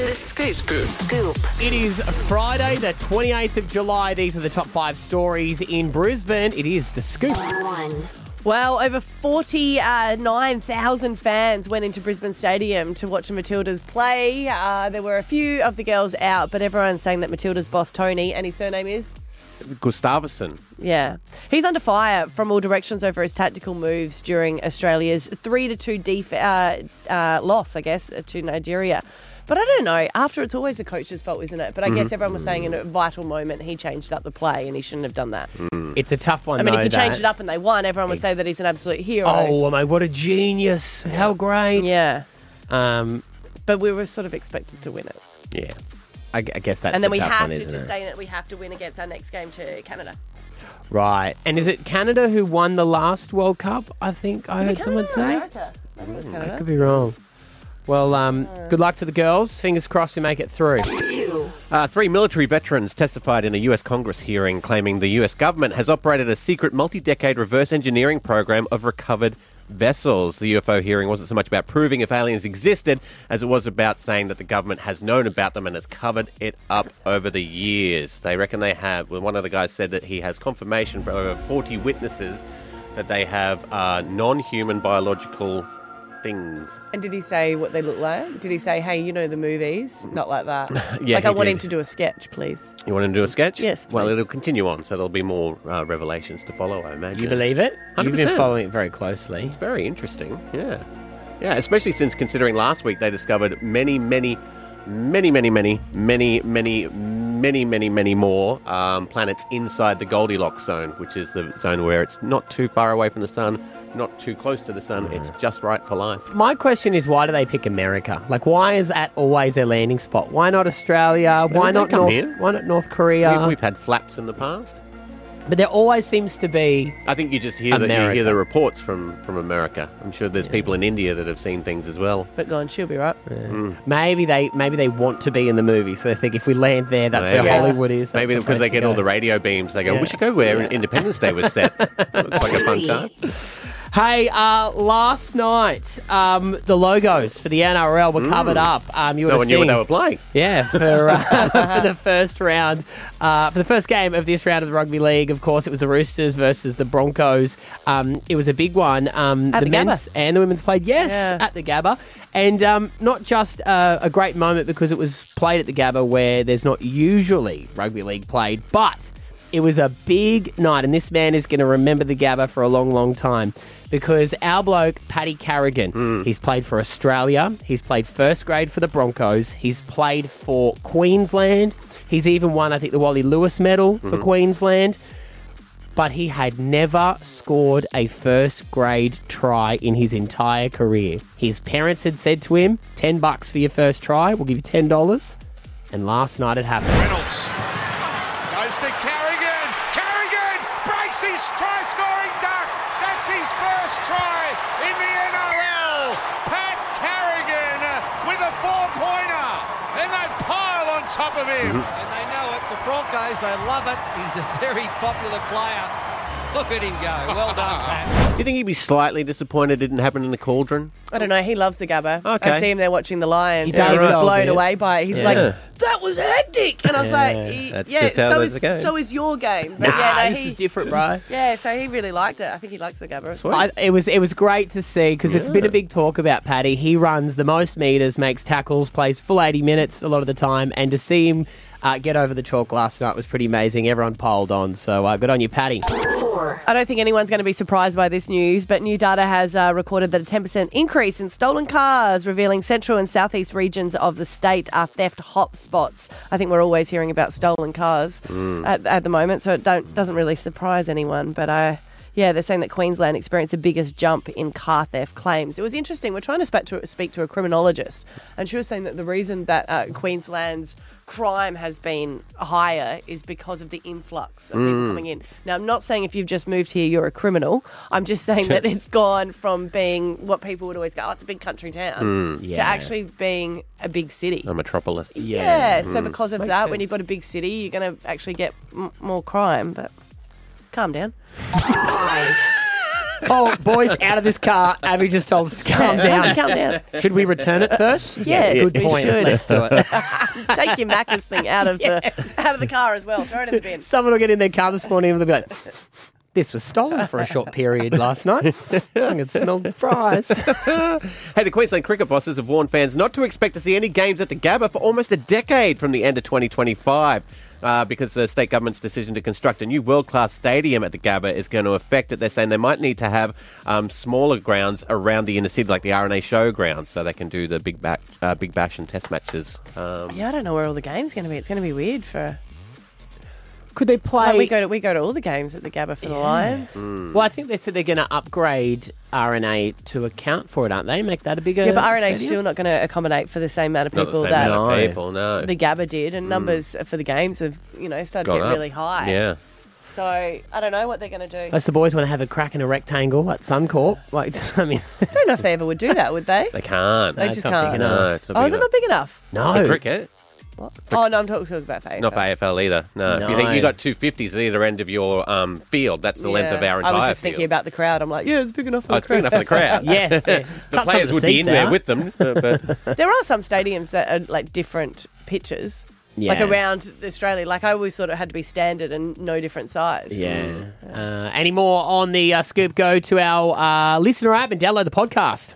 The Scoop. Scoop. It is Friday, the 28th of July. These are the top five stories in Brisbane. It is the scoop. One. Well, over 49,000 fans went into Brisbane Stadium to watch the Matildas play. Uh, there were a few of the girls out, but everyone's saying that Matilda's boss, Tony, and his surname is? Gustavsson. Yeah. He's under fire from all directions over his tactical moves during Australia's 3 to 2 def- uh, uh, loss, I guess, to Nigeria. But I don't know. After it's always the coach's fault, isn't it? But I Mm-hmm. guess everyone was saying in a vital moment he changed up the play and he shouldn't have done that. It's a tough one, I mean, though, if you change it up and they won, everyone would say that he's an absolute hero. Oh, mate, what a genius. How great. Yeah. Um, But we were sort of expected to win it. yeah. I, I guess that's and then the we tough have one, to, isn't to it? stay in it, we have to win against our next game to Canada. Right. And is it Canada who won the last World Cup? I think I heard someone say. America? I think it was I could be wrong. Well, um, good luck to the girls. Fingers crossed we make it through. Uh, three military veterans testified in a U.S. Congress hearing claiming the U.S. government has operated a secret multi decade reverse engineering program of recovered vessels. The UFO hearing wasn't so much about proving if aliens existed as it was about saying that the government has known about them and has covered it up over the years. They reckon they have. Well, one of the guys said that he has confirmation from over 40 witnesses that they have uh, non human biological things. And did he say what they look like? Did he say, hey, you know the movies? Not like that. yeah, like, I want him to do a sketch, please. You want him to do a sketch? Yes. Please. Well, it'll continue on, so there'll be more uh, revelations to follow, I imagine. You believe it? you have been following it very closely. It's very interesting, yeah. Yeah, especially since considering last week they discovered many, many, many, many, many, many, many, many many, many many more um, planets inside the Goldilocks zone, which is the zone where it's not too far away from the sun, not too close to the sun. It's just right for life. My question is, why do they pick America? Like, why is that always their landing spot? Why not Australia? Why not North? here. Why not North Korea? We, we've had flaps in the past. But there always seems to be. I think you just hear the, you America. hear the reports from, from America. I'm sure there's people in India that have seen things as well. But go on, she'll be right. Hmm. Maybe they maybe they want to be in the movie, so they think if we land there, that's Maybe. where Hollywood is. Maybe the because they place get to all the radio beams, they go, Yeah. we should go where Independence Day was set. Looks like a fun time. Hey, uh, last night um, the logos for the NRL were covered up. Um, you No one knew what they were playing. Yeah, for, uh, for the first round, uh, for the first game of this round of the rugby league, of course, it was the Roosters versus the Broncos. Um, it was a big one. Um, At the men's and the women's played, yes, Yeah. at the Gabba, and um, not just uh, a great moment because it was played at the Gabba where there's not usually rugby league played, but it was a big night, and this man is going to remember the Gabba for a long, long time. Because our bloke, Paddy Carrigan, hmm. he's played for Australia. He's played first grade for the Broncos. He's played for Queensland. He's even won, I think, the Wally Lewis medal for hmm. Queensland. But he had never scored a first grade try in his entire career. His parents had said to him, 10 bucks for your first try, we'll give you $10. And last night it happened. Reynolds goes to Carrigan. Carrigan breaks his try scoring duck. That's his first try in the NRL. Pat Carrigan with a four pointer. And they pile on top of him. and they know it. The Broncos, they love it. He's a very popular player. Look at him go. Well done, Pat. Do you think he'd be slightly disappointed it didn't happen in the cauldron? I don't know. He loves the Gabba. Okay. I see him there watching the Lions. He and does he's just a blown bit. away by it. He's Yeah. like, that was hectic. And I was like, he- That's yeah, just how so it is, is going. so is your game. But Nah, yeah, no, this he, is different, bro. yeah, so he really liked it. I think he likes the Gabba. I, it was it was great to see because it's been a big talk about Paddy. He runs the most meters, makes tackles, plays full eighty minutes a lot of the time, and to see him uh, get over the chalk last night was pretty amazing. Everyone piled on, so uh, good on you, Paddy. I don't think anyone's going to be surprised by this news, but new data has uh, recorded that a 10% increase in stolen cars, revealing central and southeast regions of the state are theft hotspots. I think we're always hearing about stolen cars at, at the moment, so it don't, doesn't really surprise anyone. But I. Yeah, they're saying that Queensland experienced the biggest jump in car theft claims. It was interesting. We're trying to speak to, speak to a criminologist, and she was saying that the reason that uh, Queensland's crime has been higher is because of the influx of people mm. coming in. Now, I'm not saying if you've just moved here, you're a criminal. I'm just saying that it's gone from being what people would always go, oh, it's a big country town, mm. Yeah. to actually being a big city. A metropolis. yeah, so mm. because of Makes that, when you've got a big city, you're going to actually get m- more crime. But calm down. Oh, boys, out of this car. Abby just told us to calm down. Calm down. Should we return it first? Yes, good we point. should. Let's do it. Take your Macca's thing out of the out of the car as well. Throw it in the bin. Someone will get in their car this morning and they'll be like, this was stolen for a short period last night. I think it smelled fries. Hey, the Queensland cricket bosses have warned fans not to expect to see any games at the Gabba for almost a decade from the end of 2025. Uh, because the state government's decision to construct a new world class stadium at the Gabba is going to affect it. They're saying they might need to have um, smaller grounds around the inner city, like the RNA showgrounds, so they can do the big, back, uh, big bash and test matches. Um, Yeah, I don't know where all the games going to be. It's going to be weird for. Could they play? Like we go to we go to all the games at the Gabba for the Lions. Hmm. well, I think they said they're going to upgrade RNA to account for it, aren't they? Make that a bigger. Yeah, but RNA's stadium? still not going to accommodate for the same amount of not people the same that amount of people, no. the Gabba did, and hmm. numbers for the games have you know started Gone to get up. really high. Yeah. So I don't know what they're going to do. I Unless the boys want to have a crack in a rectangle at Suncorp. Like, I mean, I don't know if they ever would do that, would they? They can't. They it's just not can't. big no, it's not Oh, big is it enough. not big enough? no. For cricket? Oh no, I'm talking, talking about faith. Not for AFL either. No. If you think you got two fifties at either end of your um, field, that's the length of our entire I was just field. thinking about the crowd. I'm like, yeah, it's big enough. For Oh, the it's big enough for the crowd. Yes. yeah. the Cut some players the would be seats in there out. with them, uh, but There are some stadiums that are like different pitches. Like Yeah. around Australia, like I always thought it had to be standard and no different size. Yeah. Uh, any more on the uh, scoop? Go to our uh, LiSTNR app and download the podcast.